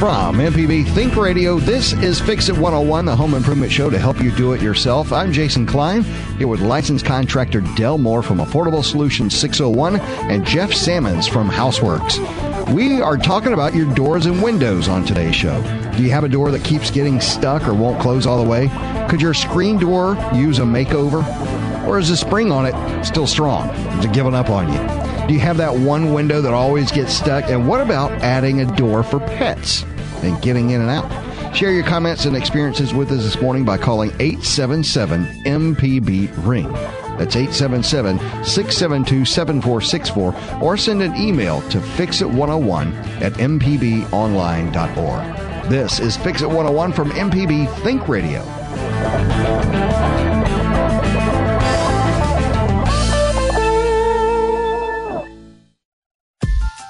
From MPB Think Radio, this is Fix It 101, the home improvement show to help you do it yourself. I'm Jason Klein, here with licensed contractor Del Moore from Affordable Solutions 601 and Jeff Sammons from Houseworks. We are talking about your doors and windows on today's show. Do you have a door that keeps getting stuck or won't close all the way? Could your screen door use a makeover? Or is the spring on it still strong? Is it giving up on you? Do you have that one window that always gets stuck? And what about adding a door for pets and getting in and out? Share your comments and experiences with us this morning by calling 877 MPB Ring. That's 877 672 7464 or send an email to fixit101 at mpbonline.org. This is Fix It 101 from MPB Think Radio.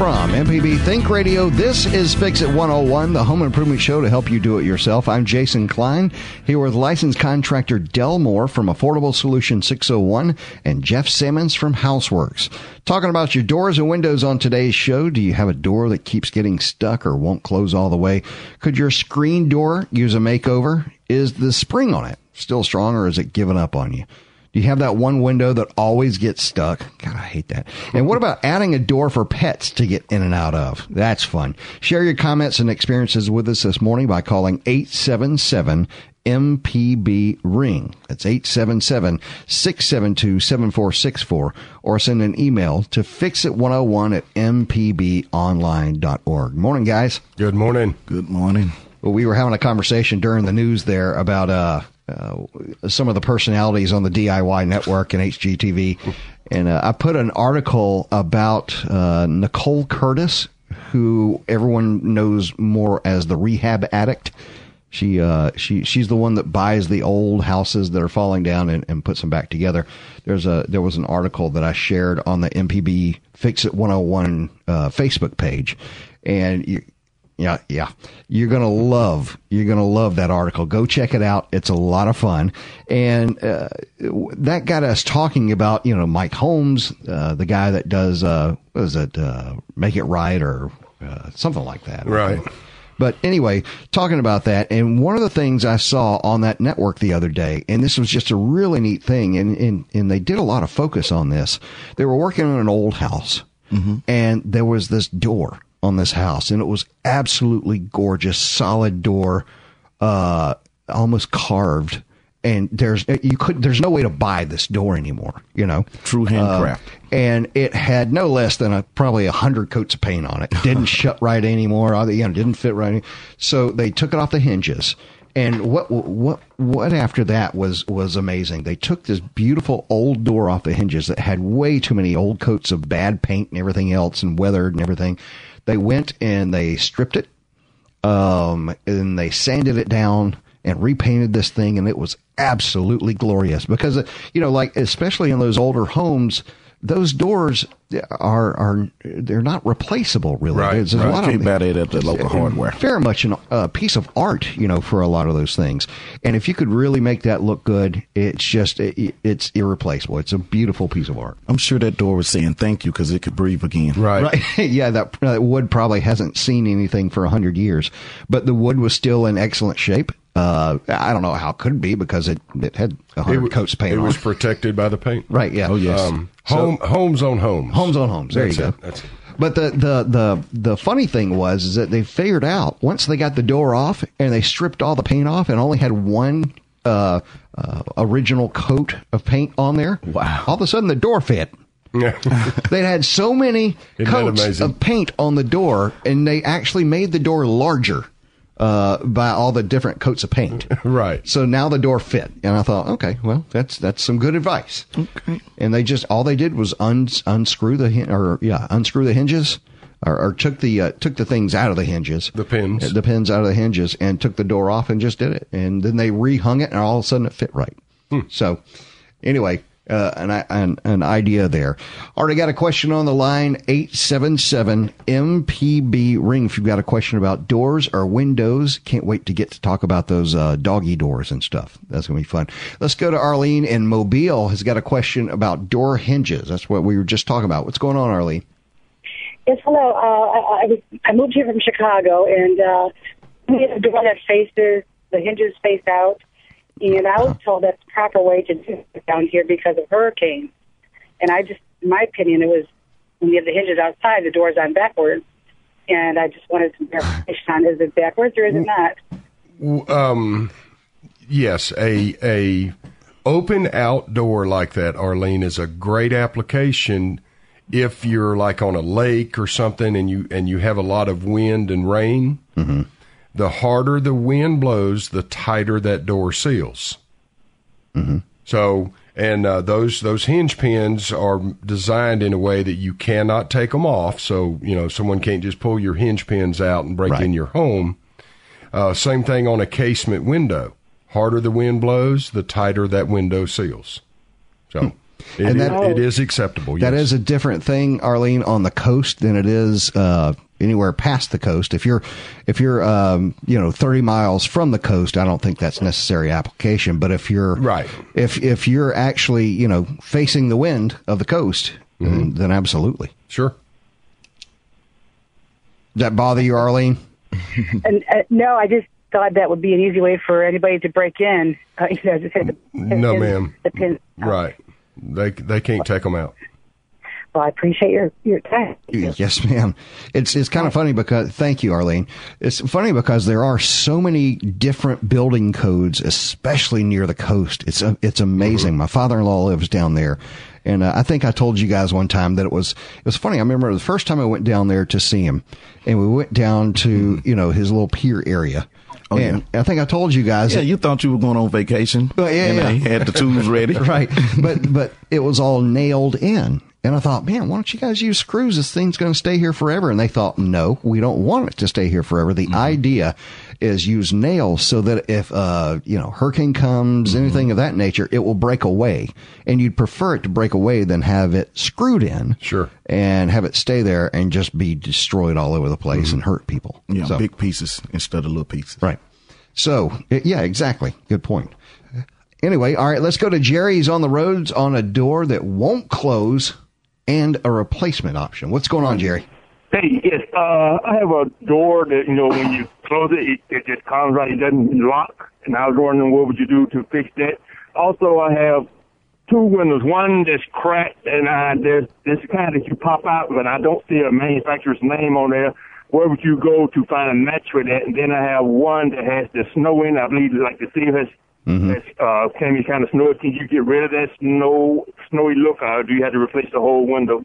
From MPB Think Radio, this is Fix It 101, the home improvement show to help you do it yourself. I'm Jason Klein, here with licensed contractor Del Moore from Affordable Solution 601 and Jeff Simmons from Houseworks. Talking about your doors and windows on today's show. Do you have a door that keeps getting stuck or won't close all the way? Could your screen door use a makeover? Is the spring on it still strong or is it giving up on you? Do you have that one window that always gets stuck? God, I hate that. And what about adding a door for pets to get in and out of? That's fun. Share your comments and experiences with us this morning by calling 877 MPB Ring. That's 877 672 7464 or send an email to fixit101 at mpbonline.org. Morning, guys. Good morning. Good morning. Well, we were having a conversation during the news there about, uh, uh, some of the personalities on the DIY network and HGTV. And uh, I put an article about uh, Nicole Curtis, who everyone knows more as the rehab addict. She uh, she she's the one that buys the old houses that are falling down and, and puts them back together. There's a there was an article that I shared on the MPB Fix It 101 uh, Facebook page, and you, yeah, yeah. You're gonna love. You're gonna love that article. Go check it out. It's a lot of fun, and uh, that got us talking about you know Mike Holmes, uh, the guy that does uh, what is it, uh, Make It Right or uh, something like that. Right. But anyway, talking about that, and one of the things I saw on that network the other day, and this was just a really neat thing, and and, and they did a lot of focus on this. They were working on an old house, and there was this door on this house, and it was absolutely gorgeous, solid door, uh, almost carved. And there's you could there's no way to buy this door anymore, you know. True handcraft. Uh, and it had no less than a probably a hundred coats of paint on it. Didn't shut right anymore. Or, You know, didn't fit right. So they took it off the hinges. And what what what after that was was amazing. They took this beautiful old door off the hinges that had way too many old coats of bad paint and everything else and weathered and everything. They went and they stripped it, um, and they sanded it down and repainted this thing, and it was absolutely glorious. Because you know, like especially in those older homes, those doors are are they're not replaceable really. Right, There's, there's right. a lot Can't of that at the local hardware. very much a uh, piece of art, you know, for a lot of those things. And if you could really make that look good, it's just it, it's irreplaceable. It's a beautiful piece of art. I'm sure that door was saying thank you because it could breathe again. Right. Right. yeah, that, that wood probably hasn't seen anything for a hundred years, but the wood was still in excellent shape. Uh, I don't know how it could be because it, it had a hundred wa- coats of paint it on was protected by the paint. Right. Yeah. Oh, yes. Um, home, Holmes on Homes. Holmes on Homes. There That's you go. it. That's it. But the, the, the, the funny thing was is that they figured out once they got the door off and they stripped all the paint off and only had one uh, uh, original coat of paint on there. Wow. All of a sudden the door fit. Yeah. They'd had so many Isn't coats of paint on the door and they actually made the door larger. Uh, by all the different coats of paint. Right. So now the door fit, and I thought, okay, well, that's that's some good advice. Okay. And they just all they did was un, unscrew the hin- or yeah unscrew the hinges, or, or took the uh, took the things out of the hinges, The pins. the pins out of the hinges, and took the door off and just did it. And then they rehung it, and all of a sudden it fit right. So anyway. Uh, an, an an idea there. Already got a question on the line eight seven seven MPB ring. If you've got a question about doors or windows, can't wait to get to talk about those uh, doggy doors and stuff. That's gonna be fun. Let's go to Arlene in Mobile. Has got a question about door hinges. That's what we were just talking about. What's going on, Arlene? Yes, hello. Uh, I, I, I moved here from Chicago, and uh, we have a door that faces the hinges face out, and I was told that's the proper way to do it down here because of hurricanes. And I just, in my opinion, it was when you have the hinges outside, the door's on backwards, and I just wanted some verification on is it backwards or is it not? Um, yes, a a open outdoor like that, Arlene, is a great application if you're like on a lake or something and you and you have a lot of wind and rain. The harder the wind blows, the tighter that door seals. So, and uh, those those hinge pins are designed in a way that you cannot take them off. So, you know, someone can't just pull your hinge pins out and break Right. in your home. Uh, same thing on a casement window. Harder the wind blows, the tighter that window seals. So, it, And that- is- it is acceptable. That yes. is a different thing, Arlene, on the coast than it is uh, anywhere past the coast. If you're if you're um, you know 30 miles from the coast, I don't think that's necessary application. But if you're Right. if if you're actually you know facing the wind of the coast, Mm-hmm. then, then absolutely. sure. Does that bother you, Arlene? And uh, no, I just thought that would be an easy way for anybody to break in. Uh, you know, just hit the, the No, pin- ma'am. The pin. Right. They they can't take them out. Well, I appreciate your your time. Yes, ma'am. It's it's kind of funny because thank you, Arlene. It's funny because there are so many different building codes, especially near the coast. It's uh, it's amazing. My father-in-law lives down there, and uh, I think I told you guys one time that it was it was funny. I remember the first time I went down there to see him, and we went down to you know his little pier area. Oh, and I think I told you guys. Yeah, that- you thought you were going on vacation. Well, yeah, and yeah. they had the tools ready. right. But but it was all nailed in. And I thought, man, why don't you guys use screws? This thing's going to stay here forever. And they thought, no, we don't want it to stay here forever. The mm-hmm. idea is use nails so that if, uh, you know, hurricane comes, mm-hmm. anything of that nature, it will break away. And you'd prefer it to break away than have it screwed in. Sure. And have it stay there and just be destroyed all over the place mm-hmm. and hurt people. Yeah, So- big pieces instead of little pieces. Right. So, yeah, exactly. Good point. Anyway, all right, let's go to Jerry's on the roads on a door that won't close and a replacement option. What's going on, Jerry? Hey, yes, uh, I have a door that, you know, when you close it, it, it just comes right, it doesn't lock. And I was wondering what would you do to fix that. Also, I have two windows, one that's cracked, and uh, there's this kind that you pop out, but I don't see a manufacturer's name on there. Where would you go to find a match for that? And then I have one that has the snow in. I believe like the seal has, has uh, can be kind of snowy. Can you get rid of that snow snowy look, or do you have to replace the whole window?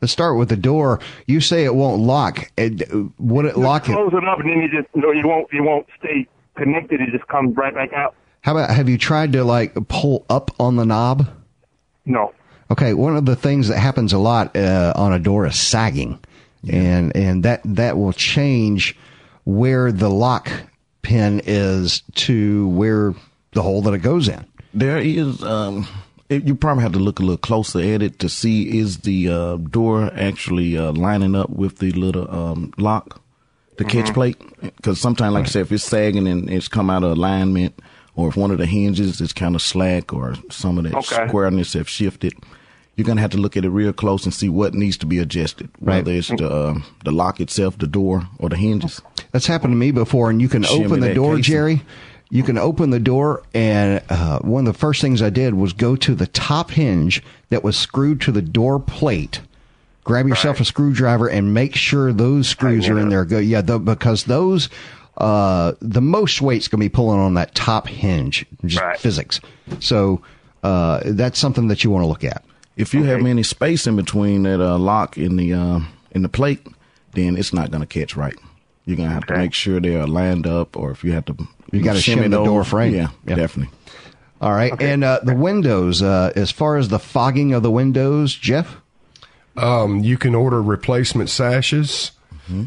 Let's start with the door. You say it won't lock. It, would it lock it? Close it up, and then you just you know you won't you won't stay connected. It just comes right back out. How about have you tried to like pull up on the knob? No. Okay, one of the things that happens a lot uh, on a door is sagging, and and that that will change where the lock pin is to where the hole that it goes in. There is, um, it, you probably have to look a little closer at it to see is the uh, door actually uh, lining up with the little um, lock, the catch plate. Because sometimes, like I said, if it's sagging and it's come out of alignment, or if one of the hinges is kind of slack, or some of that Okay. squareness have shifted, you're gonna have to look at it real close and see what needs to be adjusted, Right. whether it's the uh, the lock itself, the door, or the hinges. That's happened to me before, and you can Shimmy open the door, casing. Jerry. You can open the door, and uh, one of the first things I did was go to the top hinge that was screwed to the door plate. Grab yourself a screwdriver and make sure those screws are in there. Go, yeah, the, because those, uh, the most weight's going to be pulling on that top hinge, just Right. physics. So uh, that's something that you want to look at. If you have any space in between that uh, lock in the uh, in the plate, then it's not going to catch right. You're gonna have to make sure they are lined up, or if you have to, You gotta shim the those. door frame. Yeah, Yeah. definitely. All right. And uh, the windows, uh, as far as the fogging of the windows, Jeff? Um, you can order replacement sashes.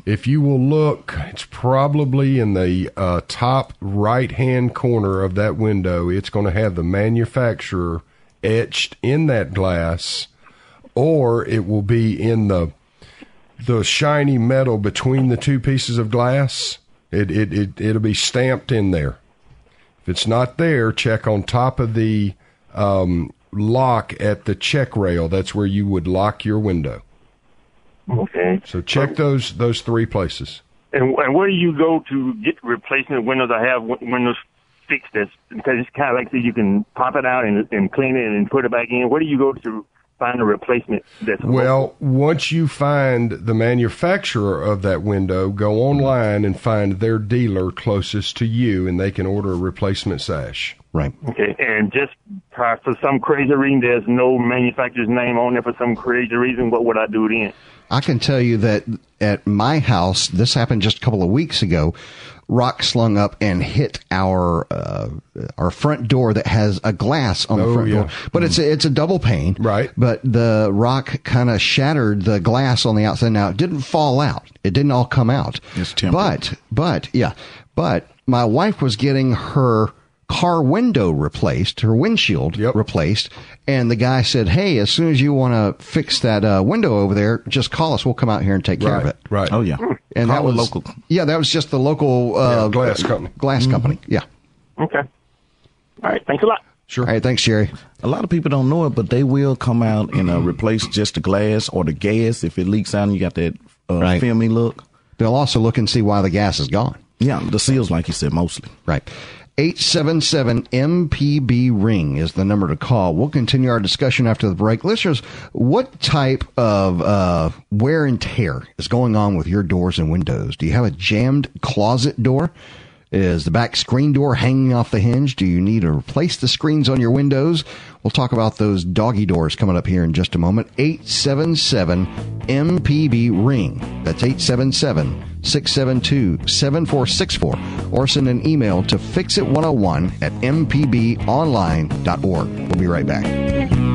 If you will look, it's probably in the uh, top right hand corner of that window. It's going to have the manufacturer etched in that glass, or it will be in the the shiny metal between the two pieces of glass. It it, it it'll be stamped in there. If it's not there, check on top of the um, lock at the check rail. That's where you would lock your window. Okay. So check those those three places. And, and where do you go to get replacement windows? I have windows fixed this because it's kind of like that you can pop it out and, and clean it and put it back in. Where do you go to find a replacement that's Well, once you find the manufacturer of that window, go online and find their dealer closest to you, and they can order a replacement sash. Right. Okay, and just for for some crazy reason, there's no manufacturer's name on there for some crazy reason. What would I do then? I can tell you that at my house, this happened just a couple of weeks ago. Rock slung up and hit our uh, our front door that has a glass on the Oh, front yeah. door, but it's a, it's a double pane, Right. But the rock kind of shattered the glass on the outside. Now it didn't fall out; it didn't all come out. It's tempered. But but yeah, but my wife was getting her car window replaced, her windshield Yep. replaced, and the guy said, "Hey, as soon as you want to fix that uh, window over there, just call us. We'll come out here and take care of it." right. Oh yeah, And that Call was a local. Yeah, that was just the local uh, Yeah, glass company. Glass company. Yeah. Okay. All right. Thanks a lot. Sure. All right. Thanks, Jerry. A lot of people don't know it, but they will come out and uh, replace just the glass or the gas if it leaks out and you got that uh, Right. filmy look. They'll also look and see why the gas is gone. Yeah, the seals, like you said, mostly. Right. 877 MPB ring is the number to call. We'll continue our discussion after the break. Listeners, what type of uh, wear and tear is going on with your doors and windows? Do you have a jammed closet door? Is the back screen door hanging off the hinge? Do you need to replace the screens on your windows? We'll talk about those doggy doors coming up here in just a moment. 877 MPB ring. That's 877 672 7464. Or send an email to fixit101 at mpbonline.org. We'll be right back.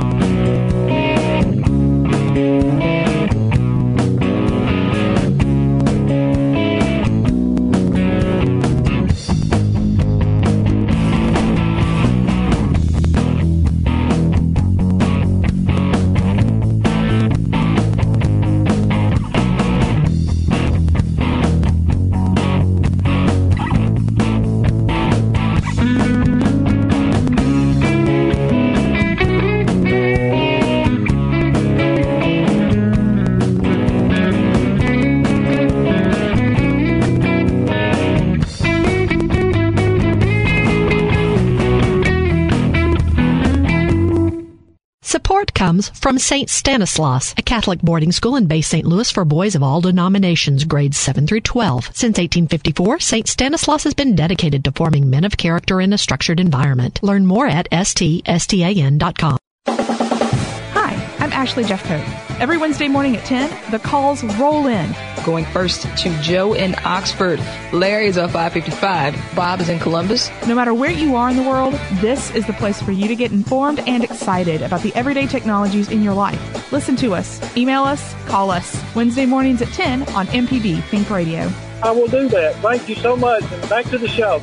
From St. Stanislaus, a Catholic boarding school in Bay St. Louis for boys of all denominations, grades 7 through 12. Since 1854, St. Stanislaus has been dedicated to forming men of character in a structured environment. Learn more at ststan.com. Hi, I'm Ashley Jeffcoat. Every Wednesday morning at 10, the calls roll in. Going first to Joe in Oxford. Larry is up 555. Bob is in Columbus. No matter where you are in the world, this is the place for you to get informed and excited about the everyday technologies in your life. Listen to us, email us, call us. Wednesday mornings at 10 on MPB Think Radio. I will do that. Thank you so much. And back to the show.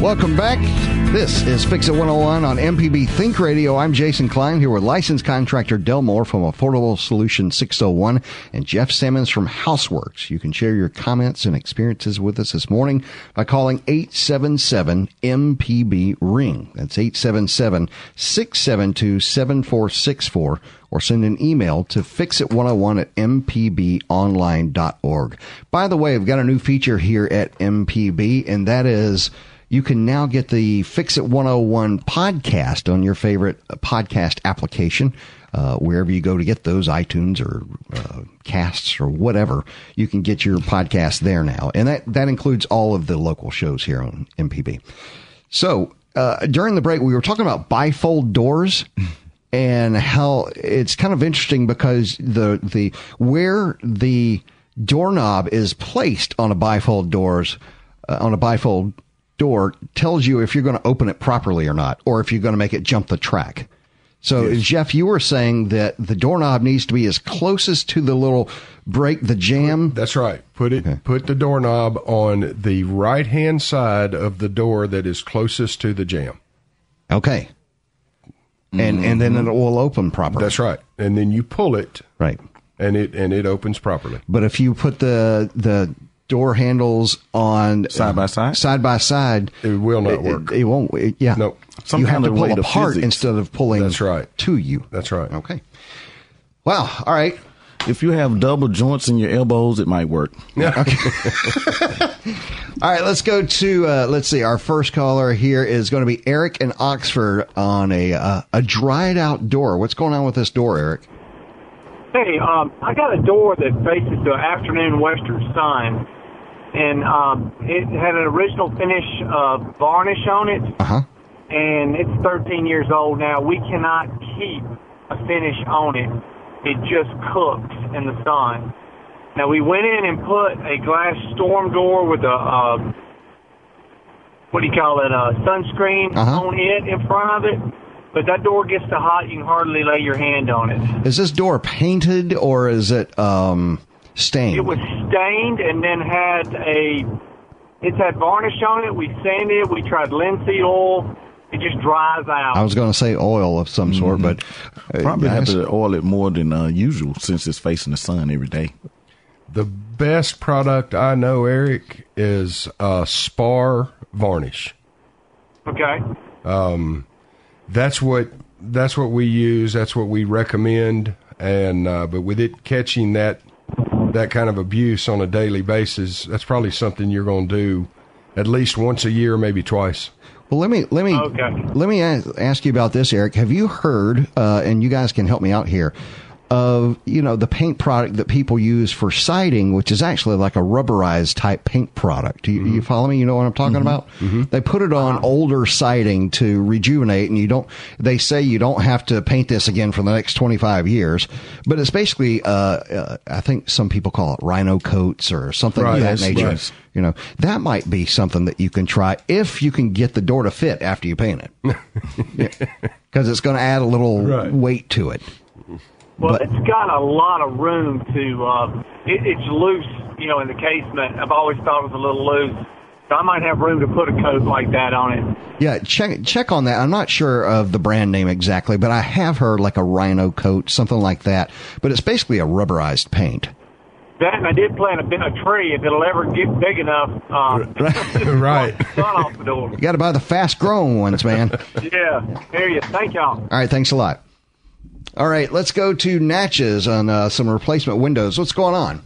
Welcome back. This is Fix It 101 on MPB Think Radio. I'm Jason Klein here with licensed contractor Del Moore from Affordable Solution 601 and Jeff Simmons from Houseworks. You can share your comments and experiences with us this morning by calling 877 MPB Ring. That's 877 672 7464 or send an email to fixit101 at mpbonline.org. By the way, I've got a new feature here at MPB and that is you can now get the Fix It 101 podcast on your favorite uh, podcast application. Uh, wherever you go to get those iTunes or uh, casts or whatever, you can get your podcast there now, and that that includes all of the local shows here on MPB. So uh, during the break, we were talking about bifold doors and how it's kind of interesting because the the where the doorknob is placed on a bifold doors uh, on a bifold door tells you if you're going to open it properly or not, or if you're going to make it jump the track. So, Jeff, you were saying that the doorknob needs to be as closest to the little break, the jam. That's right. Put it. Put the doorknob on the right hand side of the door that is closest to the jam. Okay. And and then mm-hmm. it will open properly. That's right. And then you pull it, right. and it and it opens properly. But if you put the the door handles on Side by side? side by side, It will not it, work. It, it won't. it- yeah. Nope. Some you have to pull way apart physics. instead of pulling. That's right. To you. That's right. Okay. Wow. All right. If you have double joints in your elbows, it might work. Yeah. Okay. All right, let's go to uh, let's see. Our first caller here is going to be Eric in Oxford on a uh, a dried out door. What's going on with this door, Eric? Hey, um, I got a door that faces the afternoon western sun, and um, it had an original finish uh, varnish on it, Uh huh. and it's 13 years old now. We cannot keep a finish on it. It just cooks in the sun. Now we went in and put a glass storm door with a uh, what do you call it? A sunscreen Uh-huh. on it in front of it. But that door gets so hot you can hardly lay your hand on it. Is this door painted or is it um, stained? It was stained and then had a. It's had varnish on it. We sanded it. We tried linseed oil. It just dries out. I was going to say oil of some sort, but uh, Probably I have to oil it more than uh, usual since it's facing the sun every day. The best product I know, Eric, is uh, Spar varnish. okay. Um, That's what that's what we use. That's what we recommend. And uh, but with it catching that that kind of abuse on a daily basis, that's probably something you're going to do at least once a year, maybe twice. Well, let me let me Okay. let me ask, ask you about this, Eric. Have you heard? Uh, and you guys can help me out here. Of you know the paint product that people use for siding, which is actually like a rubberized type paint product. You, you follow me? You know what I'm talking about? They put it on older siding to rejuvenate, and you don't. They say you don't have to paint this again for the next 25 years, but it's basically. Uh, uh, I think some people call it rhino coats or something Right, of that yes, nature. right. You know, that might be something that you can try if you can get the door to fit after you paint it. Because it's going to add a little Right. weight to it. Well, But- it's got a lot of room to. Uh, it, it's loose, you know, in the casement. I've always thought it was a little loose. So I might have room to put a coat like that on it. Yeah, check check on that. I'm not sure of the brand name exactly, but I have heard like a rhino coat, something like that. But it's basically a rubberized paint. That and I did plant a, a tree. If it'll ever get big enough, uh, Right. sun off the door. You got to buy the fast growing ones, man. Yeah, here you. Thank y'all. All right, thanks a lot. All right, let's go to Natchez on uh, some replacement windows. What's going on?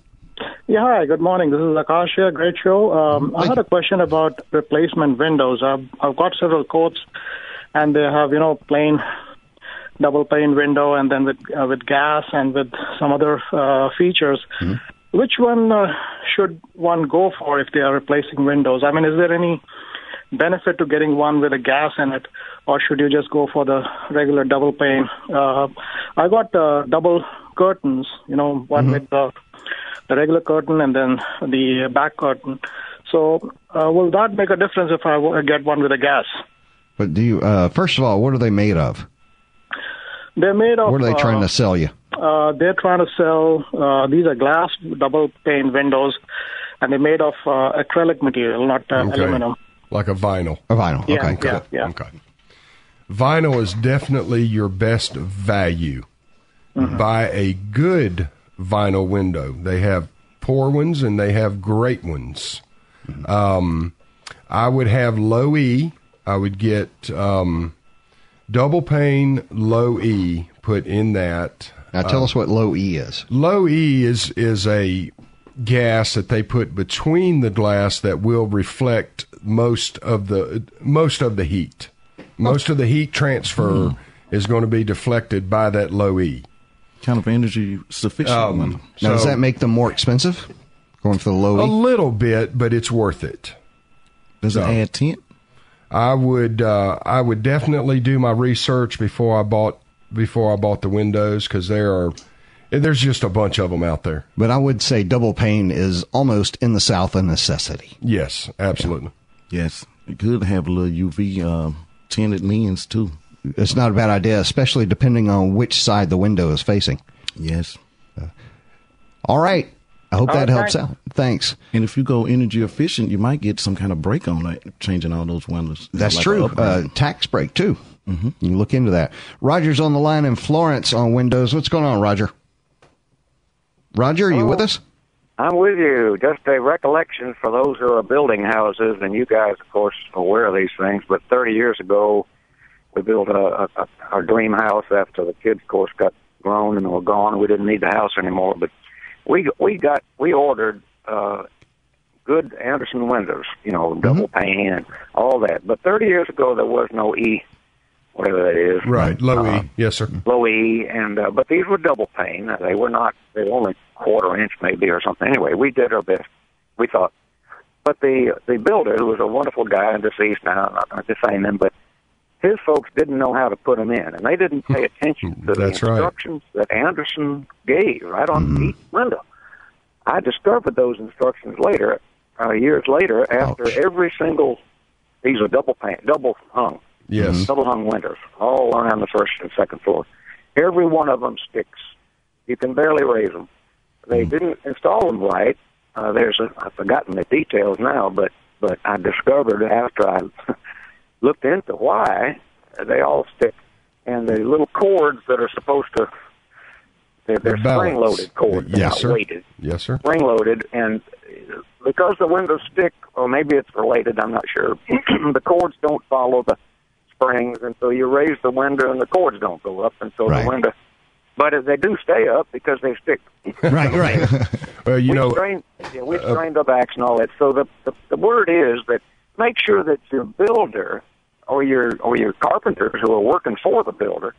Yeah, hi, good morning. This is Akash here. Great show. Um, I had a question about replacement windows. I've, I've got several quotes, and they have, you know, plain double pane window and then with uh, with gas and with some other uh, features. Which one uh, should one go for if they are replacing windows? I mean, is there any benefit to getting one with a gas in it, or should you just go for the regular double pane? Uh, I got uh, double curtains, you know, one with the, the regular curtain and then the back curtain. So, uh, will that make a difference if I get one with a gas? But do you? Uh, first of all, what are they made of? They're made of. What are they trying uh, to sell you? Uh, they're trying to sell. Uh, these are glass double pane windows, and they're made of uh, acrylic material, not uh, Okay. aluminum. Like a vinyl. A vinyl. Yeah, okay. yeah, yeah. Okay. Vinyl is definitely your best value. Buy a good vinyl window. They have poor ones and they have great ones. Um, I would have low E. I would get um, double pane low E put in that. Now tell us what low E is. Low E is is a gas that they put between the glass that will reflect most of the most of the heat. Most of the heat transfer Hmm. is going to be deflected by that low E. Kind of energy sufficient Um, one. Now, does that make them more expensive? Going for the low A E? little bit, but it's worth it. Does it so- add tint? I would uh, I would definitely do my research before I bought before I bought the windows because there are there's just a bunch of them out there. But I would say double pane is almost in the South a necessity. Yes, absolutely. Yes. It could have a little UV uh, tinted lens too. It's not a bad idea, especially depending on which side the window is facing. Yes. All right. I hope All that right, helps thanks. out. Thanks. And if you go energy efficient, you might get some kind of break on it, changing all those windows. That's Like true. Uh, tax break too. Mm-hmm. You look into that. Roger's on the line in Florence on Windows. What's going on, Roger? Roger, are you with us? I'm with you. Just a recollection for those who are building houses, and you guys, of course, are aware of these things. But 30 years ago, we built a, a, our dream house after the kids, of course, got grown and were gone. We didn't need the house anymore. But we we got we ordered uh, good Andersen windows, you know, double pane and all that. But 30 years ago, there was no E, whatever that is. Right, low Uh, E. Yes, sir. low E, and uh, but these were double pane. They were not. They only quarter inch maybe or something. Anyway, we did our best. We thought, but the the builder, who was a wonderful guy and deceased now, I'm not going to defame him, but his folks didn't know how to put them in, and they didn't pay attention to the That's right. instructions that Andersen gave right on each window. I discovered those instructions later, uh, years later, after every single. These are double pane, double hung. Yes. Double hung windows, all around the first and second floor. Every one of them sticks. You can barely raise them. They didn't install them right. Uh, there's a, I've forgotten the details now, but but I discovered after I looked into why they all stick, and the little cords that are supposed to they're, they're spring loaded cords, Yes, not sir. weighted Yes, sir. spring loaded, and because the windows stick, or maybe it's related, I'm not sure. the cords don't follow the springs, and so you raise the window, and the cords don't go up, and so Right. the window. But if they do stay up because they stick. right, right. Well, you we know, strained, yeah, we uh, strained the backs and all that. So the, the the word is that make sure that your builder or your or your carpenters who are working for the builder,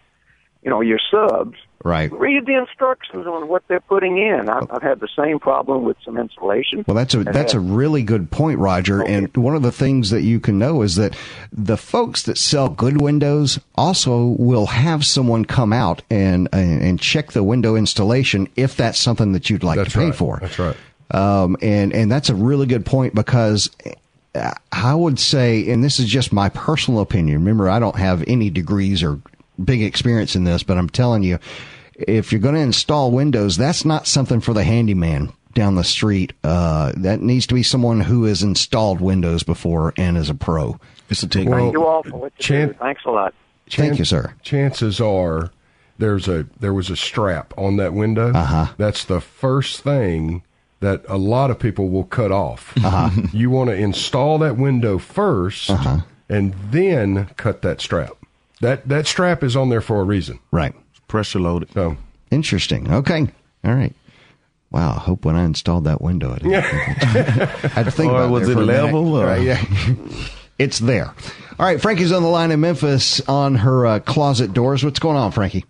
you know, your subs, Right. read the instructions on what they're putting in. I've, I've had the same problem with some insulation. Well, that's a And that's a really good point, Roger. And one of the things that you can know is that the folks that sell good windows also will have someone come out and and, and check the window installation if that's something that you'd like That's to pay right. for. That's right. Um, and and that's a really good point because uh, I would say, and this is just my personal opinion. Remember, I don't have any degrees or big experience in this, but I'm telling you, if you're going to install windows, that's not something for the handyman down the street. Uh, that needs to be someone who has installed windows before and is a pro. It's a take. Thank you all for what you Chan- do. Thanks a lot. Thank you, sir. Chances are there's a there was a strap on that window. Uh-huh. That's the first thing that a lot of people will cut off. Uh-huh. You want to install that window 1st and then cut that strap. That that strap is on there for a reason. Right. Pressure loaded. So Interesting. Okay. All right. Wow. I hope when I installed that window, I didn't think I had to think Or about was it for a minute. level, or- Right, yeah. it's there. All right. Frankie's on the line in Memphis on her uh, closet doors. What's going on, Frankie?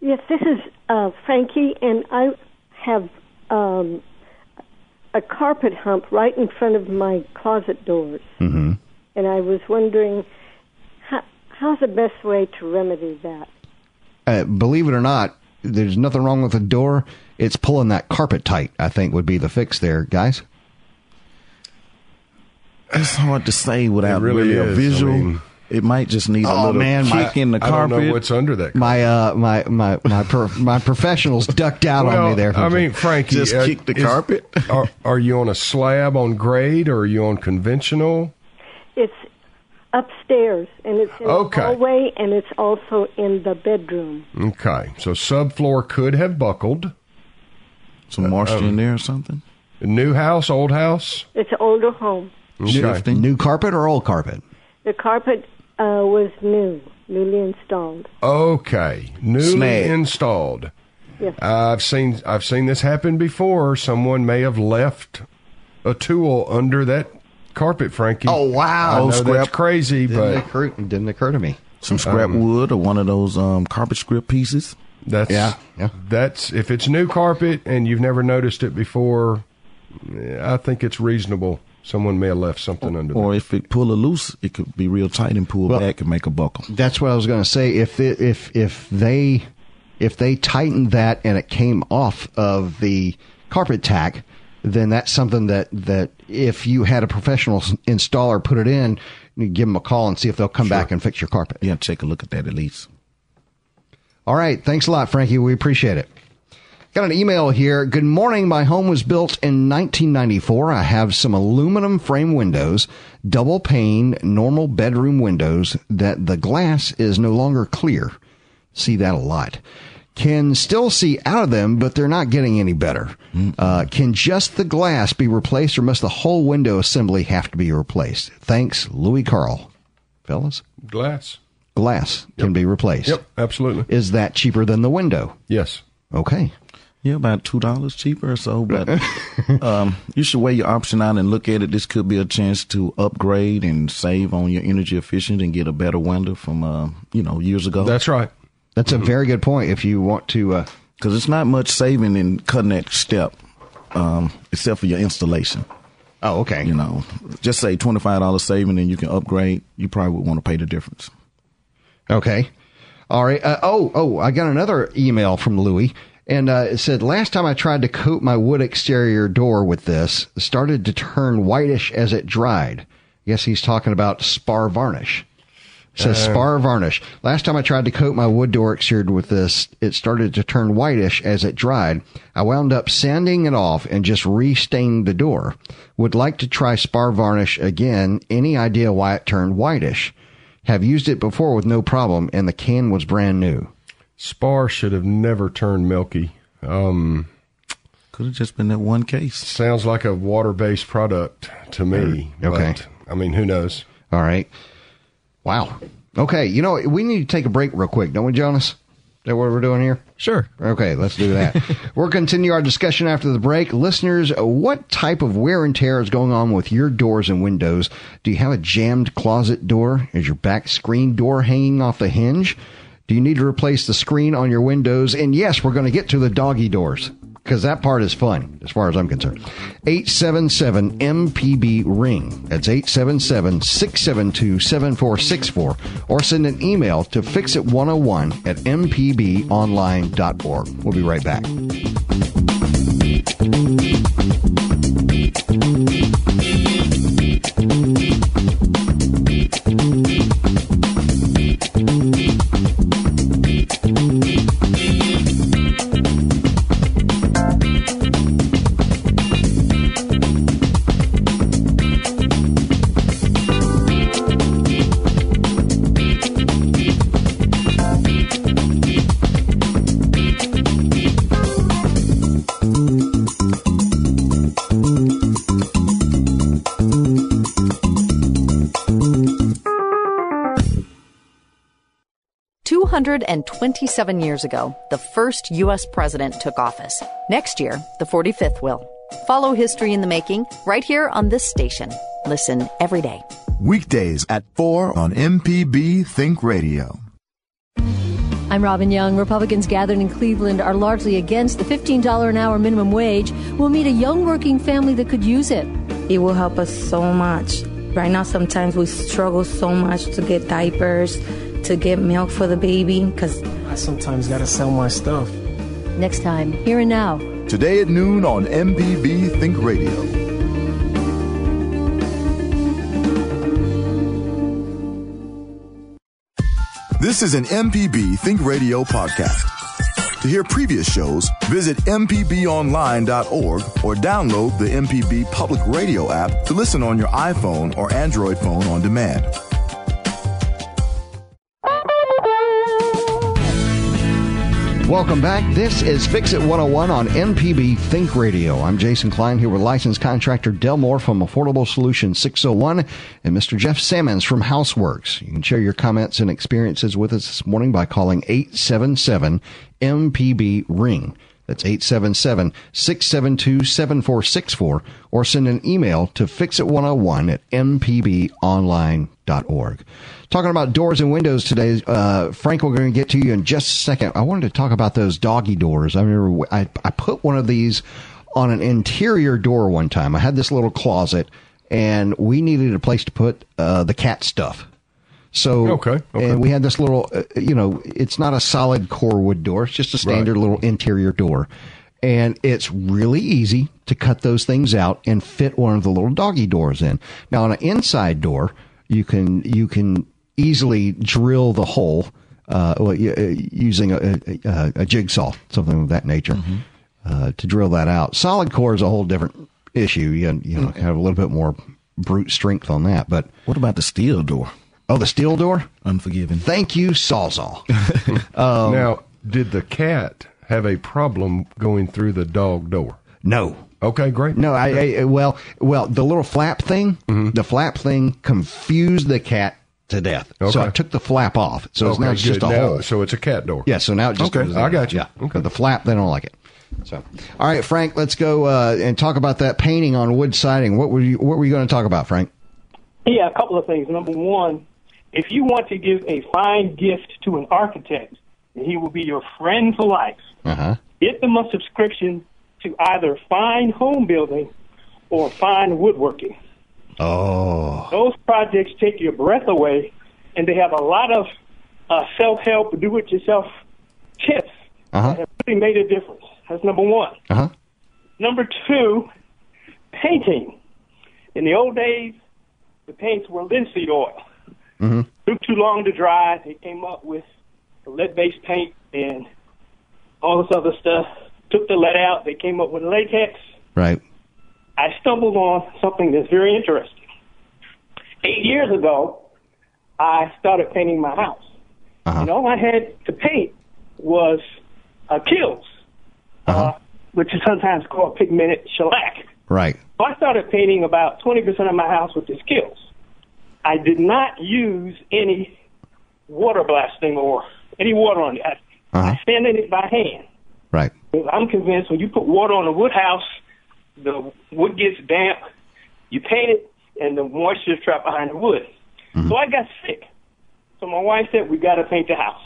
Yes, this is uh, Frankie, and I have um, a carpet hump right in front of my closet doors, Mm-hmm. and I was wondering how, how's the best way to remedy that? Uh, believe it or not, there's nothing wrong with the door. It's pulling that carpet tight. I think would be the fix there, guys. It's hard to say without It really really, a visual. I mean- it might just need a Oh, little man, my- kick in the carpet. I don't know what's under that. My uh, my my my pro- my professionals ducked out on me there. I mean, Frankie, Just uh, kick the is- carpet? Are, are you on a slab on grade or are you on conventional? It's upstairs, and it's in Okay. the hallway, and it's also in the bedroom. Okay, so subfloor could have buckled. Some moisture um, in there or something. New house, old house. It's an older home. Okay. new carpet or old carpet? The carpet uh, was new, newly installed. Okay, newly Snag. installed. Yes. I've seen I've seen this happen before. Someone may have left a tool under that carpet, Frankie. Oh, wow. I know Oh, that's scrap. crazy, Didn't but occur, didn't occur to me. Some scrap Um, wood or one of those um, carpet strip pieces. That's Yeah, yeah. That's if it's new carpet and you've never noticed it before. I think it's reasonable. Someone may have left something under there. Or if it pull a loose, it could be real tight and pull Well- back and make a buckle. That's what I was going to say. If it, if if they if they tightened that and it came off of the carpet tack, then that's something that that if you had a professional installer put it in, you give them a call and see if they'll come back and fix your carpet. Yeah, take a look at that at least. All right. Thanks a lot, Frankie. We appreciate it. Got an email here. Good morning. My home was built in 1994. I have some aluminum frame windows, double pane, normal bedroom windows that the glass is no longer clear. See that a lot. Can still see out of them, but they're not getting any better. Uh, can just the glass be replaced or must the whole window assembly have to be replaced? Thanks, Louis Carl. Fellas? Glass. Glass can be replaced. Yep, absolutely. Is that cheaper than the window? Yes. Okay. Yeah, about two dollars cheaper or so. But um, you should weigh your option out and look at it. This could be a chance to upgrade and save on your energy efficient and get a better window from uh, you know years ago. That's right. That's a very good point. If you want to, uh, because it's not much saving in cutting that step, um, except for your installation. Oh, okay. You know, just say twenty five dollars saving, and you can upgrade. You probably would want to pay the difference. Okay. All right. Uh, oh, oh, I got another email from Louis. And uh, it said, last time I tried to coat my wood exterior door with this, started to turn whitish as it dried. Yes, he's talking about spar varnish. It says Uh. spar varnish. Last time I tried to coat my wood door exterior with this, it started to turn whitish as it dried. I wound up sanding it off and just restained the door. Would like to try spar varnish again. Any idea why it turned whitish? Have used it before with no problem, and the can was brand new. Spar should have never turned milky. Um, Could have just been that one case. sounds like a water-based product to me. Okay. but, I mean, who knows? All right. Wow. Okay. You know, we need to take a break real quick, don't we, Jonas? Is that what we're doing here? Sure. Okay, let's do that. we'll continue our discussion after the break. Listeners, what type of wear and tear is going on with your doors and windows? Do you have a jammed closet door? Is your back screen door hanging off the hinge? Do you need to replace the screen on your windows? And yes, we're going to get to the doggy doors because that part is fun as far as I'm concerned. 877 MPB ring. That's 877 672 7464. Or send an email to fixit101 at mpbonline.org. We'll be right back. Two hundred and twenty-seven years ago, the first U.S. president took office. Next year, the 45th will. Follow history in the making right here on this station. Listen every day. Weekdays at 4 on MPB Think Radio. I'm Robin Young. Republicans gathered in Cleveland are largely against the $15 an hour minimum wage. We'll meet a young working family that could use it. It will help us so much. Right now, sometimes we struggle so much to get diapers, to get milk for the baby, because I sometimes gotta sell my stuff. Next time, here and now. Today at noon on MPB Think Radio. This is an MPB Think Radio podcast. To hear previous shows, visit MPBOnline.org or download the MPB Public Radio app to listen on your iPhone or Android phone on demand. Welcome back. This is Fix It 101 on MPB Think Radio. I'm Jason Klein here with licensed contractor Del Moore from Affordable Solutions 601 and Mr. Jeff Sammons from Houseworks. You can share your comments and experiences with us this morning by calling 877 MPB Ring. That's 877-672-7464 or send an email to fixit101 at mpbonline.org. Talking about doors and windows today, uh, Frank, we're going to get to you in just a second. I wanted to talk about those doggy doors. I remember I, I put one of these on an interior door one time. I had this little closet and we needed a place to put uh, the cat stuff. So, Okay, okay. and we had this little, uh, you know, it's not a solid core wood door. It's just a standard little interior door. And it's really easy to cut those things out and fit one of the little doggy doors in. Now, on an inside door, you can, you can easily drill the hole, uh, well, uh, using a, a, a jigsaw, something of that nature, uh, to drill that out. Solid core is a whole different issue. You, you know, have a little bit more brute strength on that. But what about the steel door? Oh, the steel door? Unforgiven. Thank you, Sawzall. um, now, did the cat have a problem going through the dog door? No. Okay, great. No, I, I well, well, the little flap thing, Mm-hmm. the flap thing confused the cat to death. Okay. So I took the flap off. So it's Okay, now it's just a. Now- hole. So it's a cat door. Yeah. So now it just Okay, I got you. Yeah. Okay. The flap, they don't like it. So, all right, Frank, let's go uh, and talk about that painting on wood siding. What were you What were you going to talk about, Frank? Yeah, a couple of things. Number one, if you want to give a fine gift to an architect, and he will be your friend for life, Uh huh. get them a subscription to either Fine Homebuilding or Fine Woodworking. Oh. Those projects take your breath away, and they have a lot of uh, self-help, do-it-yourself tips Uh huh. that have really made a difference. That's number one. Uh huh. Number two, painting. In the old days, the paints were linseed oil. Mm-hmm. Took too long to dry. They came up with lead-based paint and all this other stuff. Took the lead out. They came up with latex. Right. I stumbled on something that's very interesting. Eight years ago, I started painting my house. And all I had to paint was uh, Kilz, uh, which is sometimes called pigmented shellac. Right. So I started painting about 20% of my house with these Kilz. I did not use any water blasting or any water on it. I, uh-huh. I sanded it by hand. Right. I'm convinced when you put water on a wood house, the wood gets damp, you paint it, and the moisture is trapped behind the wood. Mm-hmm. So I got sick. So my wife said, we got to paint the house.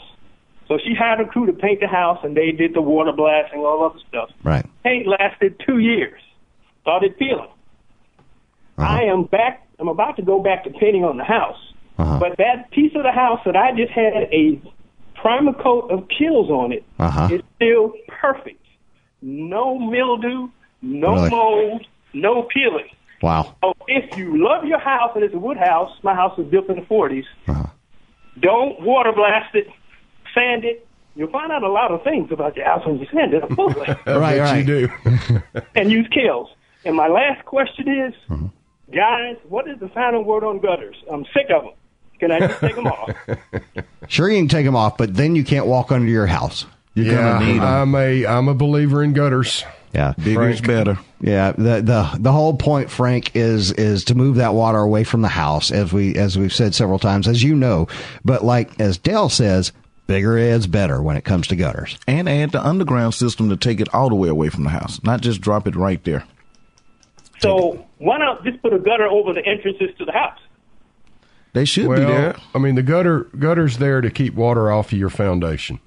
So she hired a crew to paint the house, and they did the water blasting, all other stuff. Right. Paint lasted two years. Started peeling. Uh-huh. I am back. I'm about to go back to painting on the house. But that piece of the house that I just had a primer coat of Kilz on it Uh-huh. is still perfect. No mildew, no Really? mold, no peeling. Wow. So if you love your house and it's a wood house, my house was built in the 40s, don't water blast it, sand it. You'll find out a lot of things about your house when you sand it, absolutely. right. Right. You do. and use Kilz. And my last question is, Mm-hmm. Guys, what is the final word on gutters? I'm sick of them. Can I just take them off? Sure, you can take them off, but then you can't walk under your house. You're yeah, gonna need 'em. I'm a I'm a believer in gutters. Yeah, Bigger is better. Yeah, the the the whole point, Frank, is is to move that water away from the house, as we as we've said several times, as you know. But like as Del says, bigger is better when it comes to gutters. And add the underground system to take it all the way away from the house, not just drop it right there. So why not just put a gutter over the entrances to the house? They should well, be there I mean, the gutter gutter's there to keep water off of your foundation,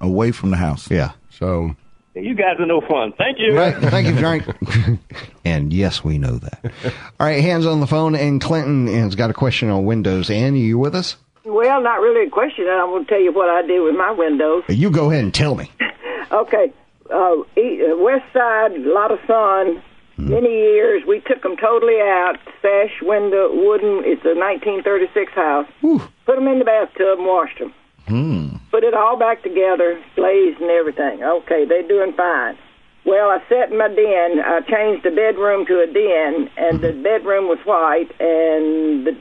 away from the house. Yeah. So You guys are no fun. Thank you. Right. Thank you, Frank. and yes, we know that. All right, hands on the phone, and Clinton has got a question on Windows. Ann, you with us? Well, not really a question. I'm going to tell you what I did with my windows. You go ahead and tell me. Okay, uh, e- uh, west side, a lot of sun. Mm-hmm. Many years, we took them totally out. Sash window, wooden. It's a 1936 house. Put them in the bathtub and washed them. Hmm. Put it all back together, glazed and everything. Okay, they're doing fine. Well, I set in my den. I changed the bedroom to a den, and the mm-hmm. bedroom was white, and the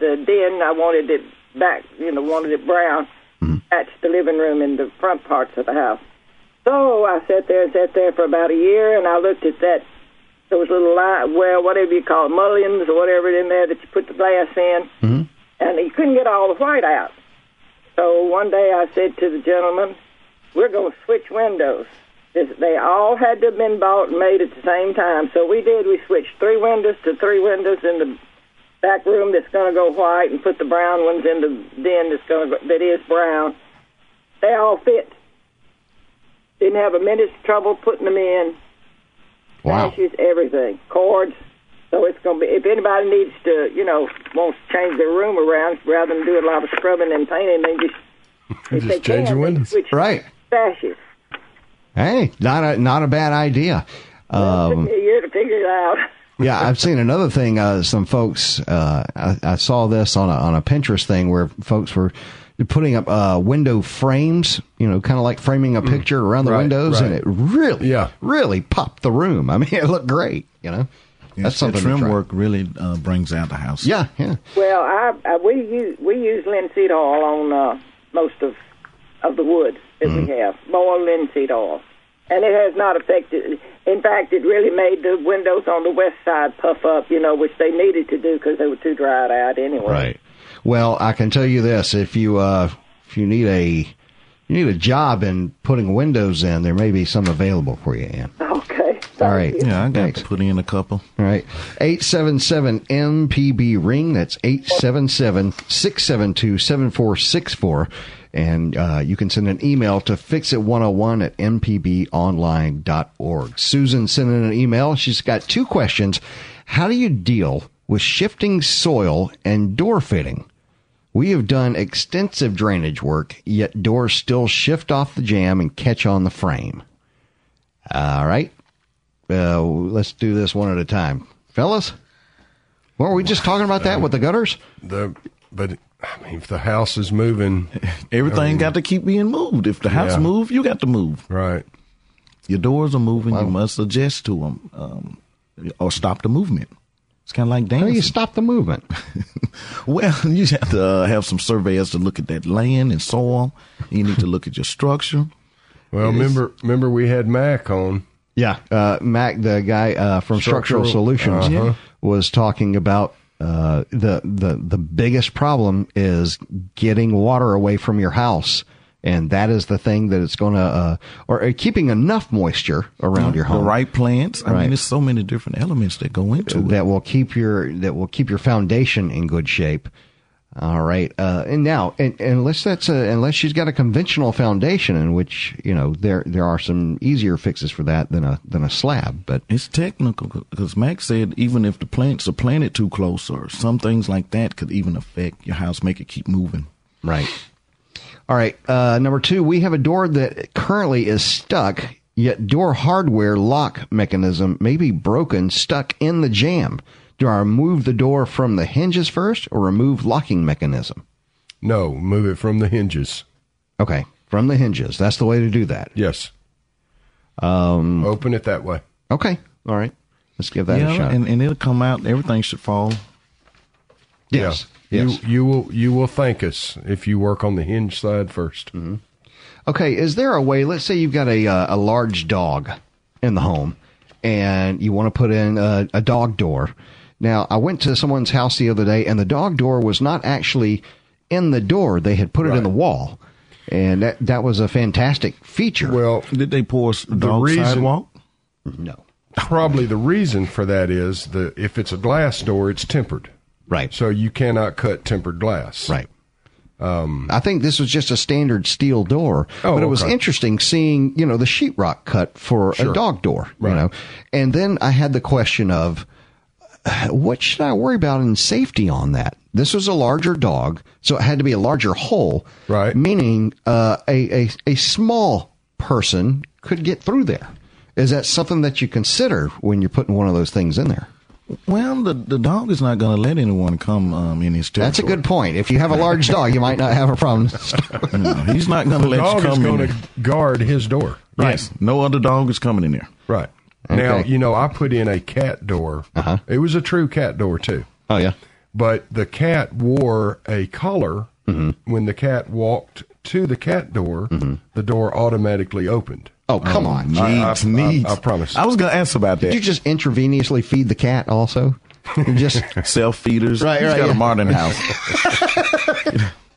the den I wanted it back. You know, wanted it brown. Mm-hmm. attach the living room in the front parts of the house. So I sat there and sat there for about a year, and I looked at that those little line, well, whatever you call it, mullions or whatever in there that you put the glass in, Mm-hmm. and you couldn't get all the white out. So one day I said to the gentleman, "We're going to switch windows." They all had to have been bought and made at the same time. So we did. We switched three windows to three windows in the back room that's going to go white, and put the brown ones in the den that's going to go, that is brown. They all fit. Didn't have a minute's trouble putting them in. Wow. Sashes, everything, cords. So it's going to be. If anybody needs to, you know, wants to change their room around rather than do a lot of scrubbing and painting, they just they Just change can, the windows. Right. sashes. Hey, not a not a bad idea. Um, Took me a year to figure it out. yeah, I've seen another thing. Uh, some folks, uh, I, I saw this on a on a Pinterest thing where folks were putting up uh, window frames. You know, kind of like framing a picture around the Right, windows, and it really, Yeah. really popped the room. I mean, it looked great. You know, Yes, that's something. that trim to work really uh, brings out the house. Yeah, yeah. Well, I, I we use we use linseed oil on uh, most of of the wood that we have, boiled linseed oil, and it has not affected. In fact, it really made the windows on the west side puff up, you know, which they needed to do because they were too dried out anyway. Right. Well, I can tell you this: if you uh, if you need a you need a job in putting windows in, there may be some available for you, Ann. Okay. All right. Yeah, I got Thanks. to put in a couple. All right. 877 MPB ring. That's 877 672 7464. And uh, you can send an email to fixit101 at mpbonline.org. Susan sent in an email. She's got two questions. How do you deal with shifting soil and door fitting? We have done extensive drainage work, yet doors still shift off the jam and catch on the frame. All right. Uh, let's do this one at a time. Fellas, weren't we just talking about that with the gutters? The but I mean, if the house is moving, Everything I mean, got to keep being moved. If the house Yeah. move, you got to move. Right. Your doors are moving. You must adjust to them, um, or stop the movement. It's kind of like How dancing. do you stop the movement? Well, you have to uh, have some surveyors to look at that land and soil. You need to look at your structure. Well, remember, remember we had Mac on. Yeah, uh, Mac, the guy uh, from Structural, Structural, Solutions, uh-huh. was talking about uh, the the the biggest problem is getting water away from your house, and that is the thing that it's going to, uh, or uh, keeping enough moisture around your home. The right plants. I Right. mean, there's so many different elements that go into it. that will keep your that will keep your foundation in good shape. All right, uh, and now, and, unless that's a, unless she's got a conventional foundation, in which you know there there are some easier fixes for that than a than a slab. But It's technical because Max said even if the plants are planted too close or some things like that could even affect your house, make it keep moving. Right. All right. Uh, number two, we have a door that currently is stuck, yet door hardware lock mechanism may be broken, stuck in the jam. Do I remove the door from the hinges first or remove locking mechanism? No, move it from the hinges. Okay. From the hinges. That's the way to do that. Yes. Um, Open it that way. Okay. All right. Let's give that yeah, a shot. and, and it'll come out. Everything should fall. yes. Yeah. Yes. You you will you will thank us if you work on the hinge side 1st Okay, is there a way? Let's say you've got a uh, a large dog in the home, and you want to put in a, a dog door. Now, I went to someone's house the other day, and the dog door was not actually in the door; they had put it in the wall, and that that was a fantastic feature. Well, did they pour the dog reason sidewalk? No. Probably the reason for that is the if it's a glass door, it's tempered. Right. So you cannot cut tempered glass. Right. I think this was just a standard steel door, Oh, but it was okay. interesting seeing, you know, the sheetrock cut for a dog door, you know. And then I had the question of uh, what should I worry about in safety on that? This was a larger dog, so it had to be a larger hole, Right. Meaning, uh, a, a a small person could get through there. Is that something that you consider when you're putting one of those things in there? Well, the the dog is not going to let anyone come um, in his territory. That's a good point. If you have a large dog, you might not have a problem. No, he's not going to let you dog is come in. going to guard his door. Yes, no other dog is coming in there. Right. Now, you know, I put in a cat door. Uh-huh. It was a true cat door, too. Oh yeah. But the cat wore a collar Mm-hmm. when the cat walked to the cat door, the door automatically opened. Oh, come on. I, I- Neat, neat. I, I promise. I was going to ask about that. Did you just intravenously feed the cat also? You just self feeders. Right, He's right, got yeah. a modern house.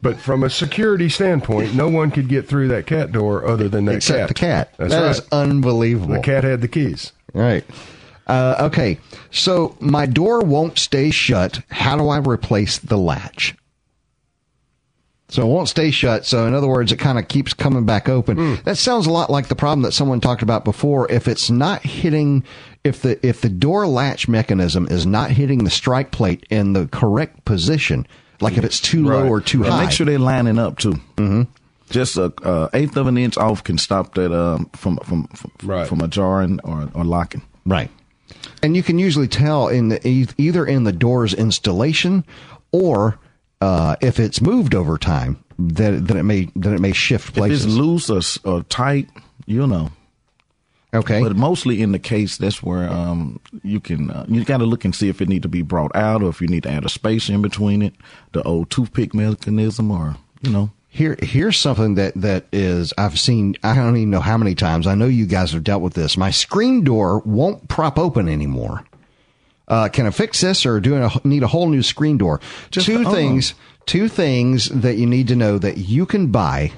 But from a security standpoint, no one could get through that cat door other than that except cat. the cat. That's That right. is unbelievable. the cat had the keys. Right. Uh, okay. So my door won't stay shut. How do I replace the latch? So it won't stay shut. So in other words, it kind of keeps coming back open. That sounds a lot like the problem that someone talked about before. If it's not hitting, if the if the door latch mechanism is not hitting the strike plate in the correct position, like if it's too low or too And high, Make sure they're lining up too. Mm-hmm. Just a uh, eighth of an inch off can stop that um, from from from, from a jarring or, or locking. Right. And you can usually tell in the either in the door's installation or uh, if it's moved over time that that it may that it may shift places. If it's loose or, or tight, you'll know. Okay. But mostly in the case, that's where um, you can uh, you got to look and see if it need to be brought out or if you need to add a space in between it, the old toothpick mechanism, or you know. Here, here's something that that is I've seen. I don't even know how many times. I know you guys have dealt with this. My screen door won't prop open anymore. Uh, can I fix this, or do I need a whole new screen door? two oh. things. Two things that you need to know that you can buy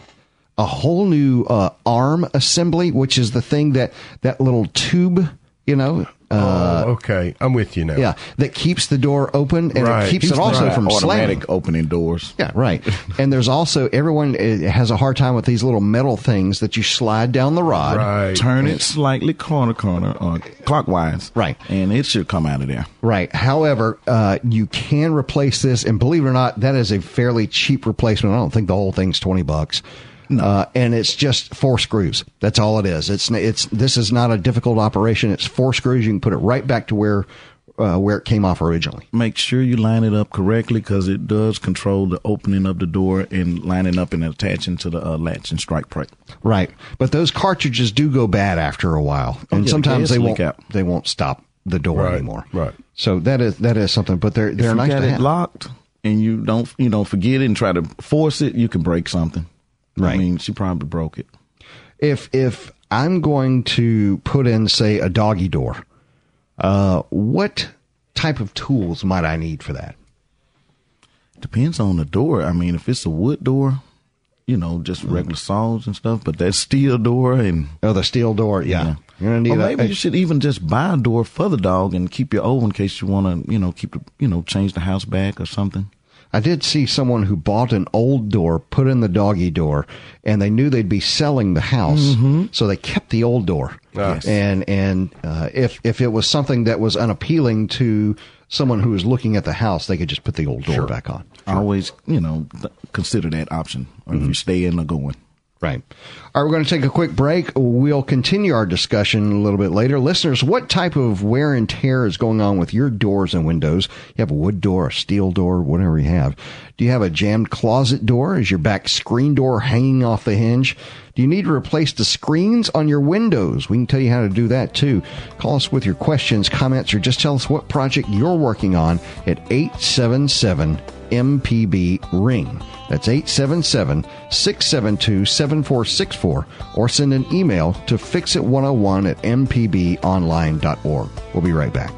a whole new uh, arm assembly, which is the thing that that little tube, you know. Uh, oh, okay. I'm with you now. yeah, that keeps the door open and Right. it keeps, Keeps it also the- from automatic slamming. opening doors. Yeah, right. and there's also everyone uh, has a hard time with these little metal things that you slide down the rod. Right. Turn it slightly corner corner or clockwise. Right. And it should come out of there. Right. However, uh, you can replace this, and believe it or not, that is a fairly cheap replacement. I don't think the whole thing's twenty bucks. Uh, and it's just four screws. That's all it is. It's it's this is not a difficult operation. It's four screws. You can put it right back to where uh, where it came off originally. Make sure you line it up correctly because it does control the opening of the door and lining up and attaching to the uh, latch and strike plate. Right. But those cartridges do go bad after a while, Oh, and yeah, sometimes the they won't out. they won't stop the door Right, anymore. right. So that is that is something. But they're they're you nice got to it have. locked and you don't you know forget it and try to force it, you can break something. I mean, she probably broke it. if if I'm going to put in say a doggy door, uh, what type of tools might I need for that? Depends on the door. I mean, if it's a wood door, you know, just regular saws and stuff. But that steel door and oh, the steel door, yeah. You're gonna need or maybe a- you should even just buy a door for the dog and keep your old in case you want to, you know, keep the, you know, change the house back or something. I did see someone who bought an old door, put in the doggy door, and they knew they'd be selling the house, Mhm. so they kept the old door. Yes. And and uh, if if it was something that was unappealing to someone who was looking at the house, they could just put the old door back on. Always, you know, th- consider that option, or Mm-hmm. if you stay in or going. Right. All right, we're going to take a quick break. We'll continue our discussion a little bit later. Listeners, what type of wear and tear is going on with your doors and windows? You have a wood door, a steel door, whatever you have. Do you have a jammed closet door? Is your back screen door hanging off the hinge? Do you need to replace the screens on your windows? We can tell you how to do that too. Call us with your questions, comments, or just tell us what project you're working on at 877 MPB Ring. That's 877 672 7464 or send an email to fixit101 at mpbonline.org. We'll be right back.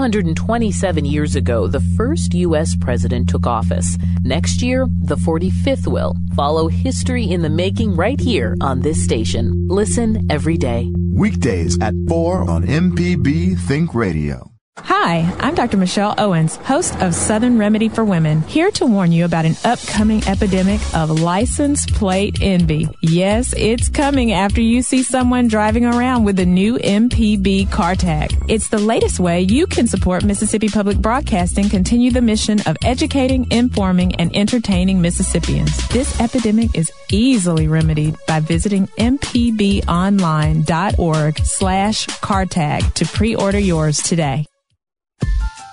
Two hundred and twenty-seven years ago, the first U.S. president took office. Next year, the 45th will. Follow history in the making right here on this station. Listen every day. Weekdays at 4 on MPB Think Radio. Hi, I'm Dr. Michelle Owens, host of Southern Remedy for Women, here to warn you about an upcoming epidemic of license plate envy. Yes, it's coming after you see someone driving around with the new MPB car tag. It's the latest way you can support Mississippi Public Broadcasting continue the mission of educating, informing, and entertaining Mississippians. This epidemic is easily remedied by visiting mpbonline.org slash car tag to pre-order yours today.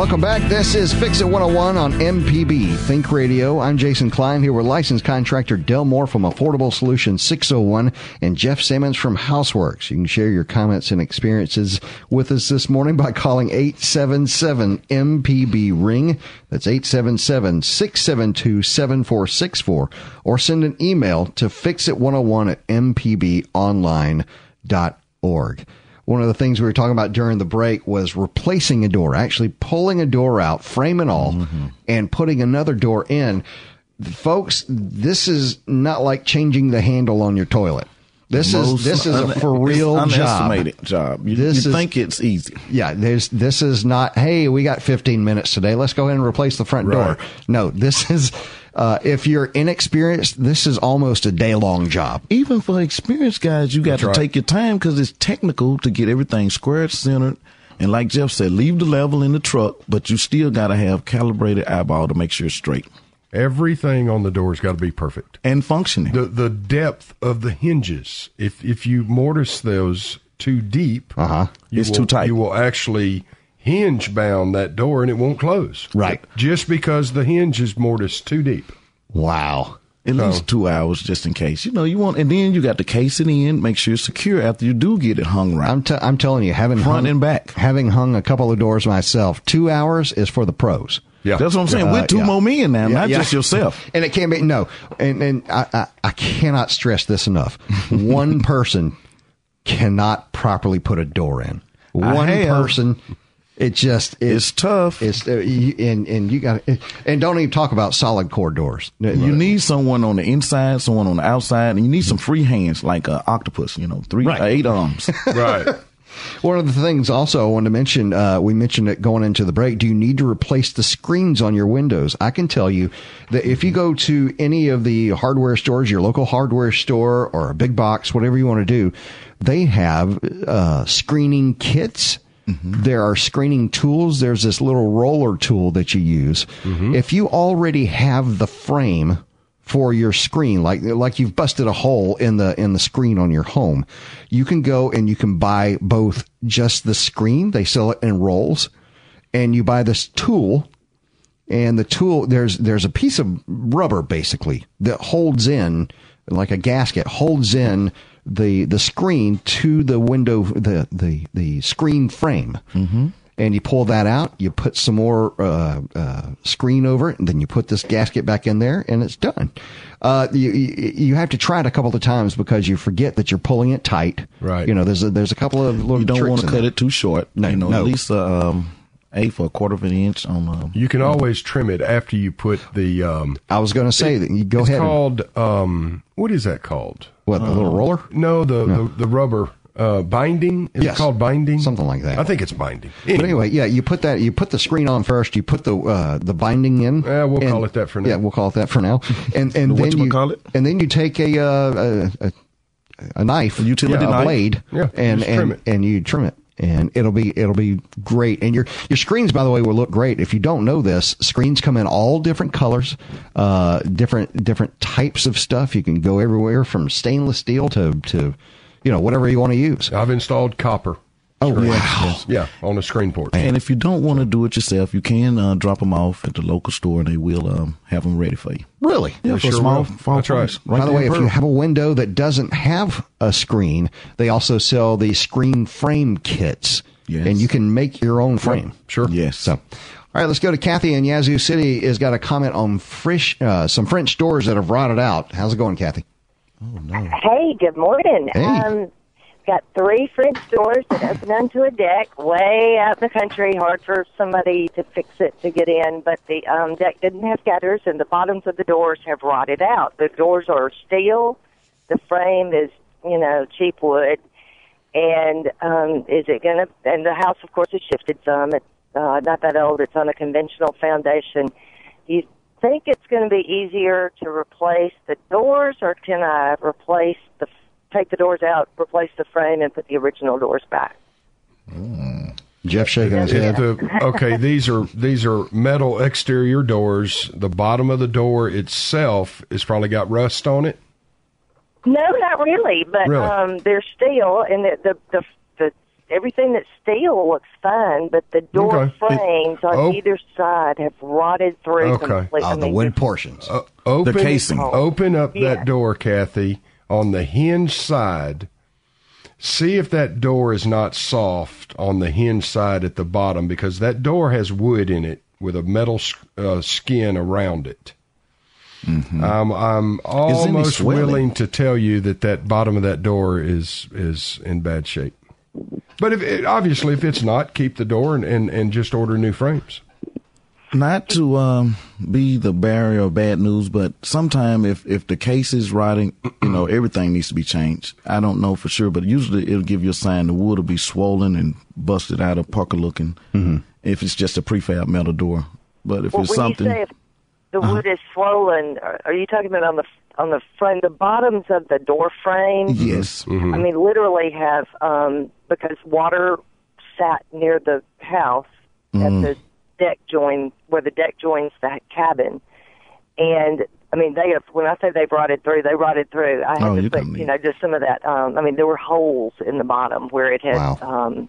Welcome back. This is Fix It 101 on MPB Think Radio. I'm Jason Klein here with licensed contractor Del Moore from Affordable Solutions 601 and Jeff Simmons from Houseworks. You can share your comments and experiences with us this morning by calling 877 MPB Ring. That's 877 672 7464 or send an email to fixit101 at mpbonline.org. One of the things we were talking about during the break was replacing a door, actually pulling a door out, frame and all, mm-hmm. and putting another door in. Folks, this is not like changing the handle on your toilet. This Most is this is a for real job. job. You, this you is, think it's easy. Yeah, there's this is not. Hey, we got 15 minutes today. Let's go ahead and replace the front right. door. No, this is uh, if you're inexperienced, this is almost a day long job. Even for experienced guys, you got That's to right. take your time because it's technical to get everything square centered. And like Jeff said, leave the level in the truck, but you still got to have calibrated eyeball to make sure it's straight. Everything on the door's got to be perfect and functioning. The the depth of the hinges. If if you mortise those too deep, uh-huh. it's will, too tight. You will actually hinge bound that door and it won't close. Right. Just because the hinge is mortised too deep. Wow. At so, least two hours just in case. You know, you want, and then you got the case it in, make sure it's secure after you do get it hung right. I'm, t- I'm telling you, having front hung, and back, having hung a couple of doors myself, two hours is for the pros. Yeah, that's what I'm saying. Uh, We're two yeah. more men now, yeah, not yeah. just yourself. and it can't be no. And and I, I, I cannot stress this enough. One person cannot properly put a door in. One person it just it's tough. It's uh, you, and and you got and don't even talk about solid core doors. You need someone on the inside, someone on the outside, and you need some free hands like an octopus. You know, three right. uh, eight arms. right. One of the things also I wanted to mention, uh, we mentioned it going into the break. Do you need to replace the screens on your windows? I can tell you that if you go to any of the hardware stores, your local hardware store or a big box, whatever you want to do, they have uh, screening kits Mm-hmm. There are screening tools. There's this little roller tool that you use. Mm-hmm. If you already have the frame for your screen, like like you've busted a hole in the in the screen on your home, you can go and you can buy both just the screen. They sell it in rolls, and you buy this tool. And the tool there's there's a piece of rubber basically that holds in like a gasket holds in the the screen to the window the the the screen frame. Mm-hmm. And you pull that out, you put some more uh, uh, screen over it, and then you put this gasket back in there, and it's done. Uh, you, you have to try it a couple of times because you forget that you're pulling it tight. Right. You know, there's a, there's a couple of little. You don't want to cut that. it too short. No, you know, no. At least uh, um, eighth or a quarter of an inch on. Uh, you can always trim it after you put the. Um, I was going to say that you go it's ahead. It's called. And, um, what is that called? What the little roller? No, the no. The, the, rubber. Uh, binding is yes. it called binding something like that i think it's binding anyway. but anyway yeah you put that you put the screen on first you put the uh, the binding in yeah we'll and, call it that for now yeah we'll call it that for now and and then you call it and then you take a uh, a, a, a knife a utility yeah, knife. blade yeah, and and, and you trim it and it'll be it'll be great. And your your screens, by the way, will look great. If you don't know this, screens come in all different colors, uh, different different types of stuff. You can go everywhere from stainless steel to to you know whatever you want to use. I've installed copper. Oh wow! Yes. Yeah, on the screen port. And if you don't want to do it yourself, you can uh, drop them off at the local store, and they will um, have them ready for you. Really? Yeah, for sure small, small That's price. right. By the way, if you have a window that doesn't have a screen, they also sell the screen frame kits. Yes. And you can make your own frame. Sure. Yes. So, all right, let's go to Kathy in Yazoo City. Has got a comment on fresh, uh, some French doors that have rotted out. How's it going, Kathy? Oh no. Hey, good morning. Hey. Um, got three French doors that open onto a deck way out in the country. Hard for somebody to fix it to get in, but the um, deck didn't have gutters, and the bottoms of the doors have rotted out. The doors are steel. The frame is, you know, cheap wood. And um, is it going to? And the house, of course, has shifted some. It's uh, not that old. It's on a conventional foundation. You think it's going to be easier to replace the doors, or can I replace the take the doors out, replace the frame, and put the original doors back? Jeff shaking his head. The- okay, these are these are metal exterior doors. The bottom of the door itself has probably got rust on it. No, not really. But Really? um, they're steel, and the the, the the everything that's steel looks fine, but the door Okay. frames on Oh. either side have rotted through Okay. completely. I mean, portions. Uh, open, The casing. Open up Yeah. that door, Kathy, on the hinge side. See if that door is not soft on the hinge side at the bottom because that door has wood in it with a metal uh, skin around it. Um, I'm almost willing to tell you that that bottom of that door is is in bad shape. But if it, obviously, if it's not, keep the door and, and, and just order new frames. Not to um, be the barrier of bad news, but sometime if if the case is rotting, you know everything needs to be changed. I don't know for sure, but usually it'll give you a sign the wood will be swollen and busted out of pucker looking. If it's just a prefab metal door, but if well, it's when something, you say if the Uh-huh. wood is swollen, are, are you talking about on the on the front, the bottoms of the door frame? yes, I mean, literally have um, because water sat near the house at Mm. the deck join where the deck joins the cabin, and I mean they have. When I say they rotted through, they rotted through. I had Oh, to you put, can you know, just some of that. Um, I mean, there were holes in the bottom where it had um,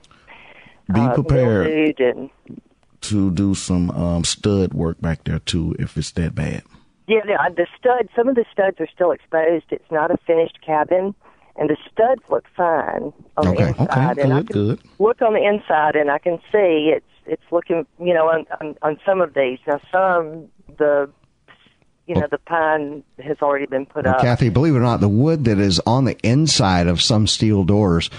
be uh, prepared and to do some um, stud work back there too if it's that bad. Yeah, the, uh, the stud. Some of the studs are still exposed. It's not a finished cabin, and the studs look fine on Okay, the inside. okay, and I good, can good. look on the inside, and I can see it's it's looking. You know, on on, on some of these. Now, some the you know the pine has already been put Well, up. Kathy, believe it or not, the wood that is on the inside of some steel doors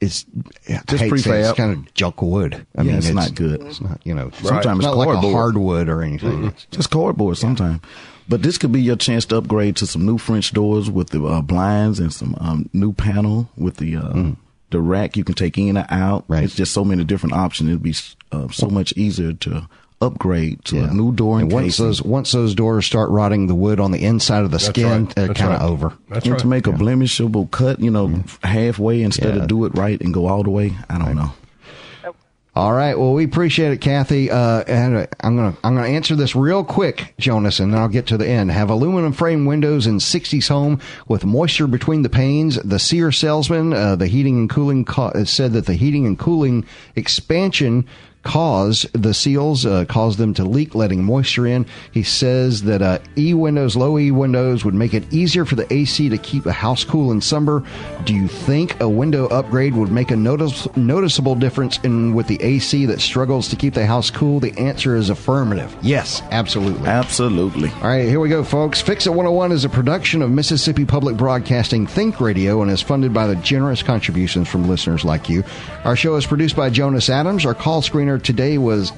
is Just I hate to say it, prefab. It's kind of junk wood. I Yeah, mean, it's not good. It's not, you know, Sometimes it's it's not like a hardwood or anything. It's Just cardboard sometimes. But this could be your chance to upgrade to some new French doors with the uh, blinds and some um, new panel with the uh, Mm. the rack you can take in and out. Right. It's just so many different options. It'd be uh, so much easier to upgrade to a new door and, And once those once those doors start rotting, the wood on the inside of the That's skin, right. they're That's kind of right. over. and to make a blemishable cut, you know, halfway instead Yeah. of do it right and go all the way. I don't know. All right. Well, we appreciate it, Kathy. Uh, and uh, I'm gonna I'm gonna answer this real quick, Jonas, and then I'll get to the end. Have aluminum frame windows in 60s home with moisture between the panes. The Sear salesman, uh, the heating and cooling co- said that the heating and cooling expansion caused the seals uh, caused them to leak, letting moisture in. He says that uh, E windows, low E windows, would make it easier for the AC to keep a house cool in summer. Do you think a window upgrade would make a notice, noticeable difference in with the AC that struggles to keep the house cool? The answer is affirmative. Yes, absolutely. Absolutely. All right, here we go, folks. Fix It 101 is a production of Mississippi Public Broadcasting Think Radio and is funded by the generous contributions from listeners like you. Our show is produced by Jonas Adams. Our call screener today was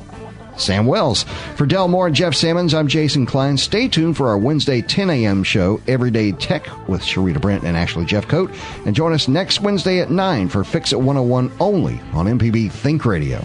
Sam Wells. For Del Moore and Jeff Sammons, I'm Jason Klein. Stay tuned for our Wednesday 10 a.m. show, Everyday Tech with Sharita Brent and Ashley Jeffcoat. And join us next Wednesday at 9 for Fix It 101 only on MPB Think Radio.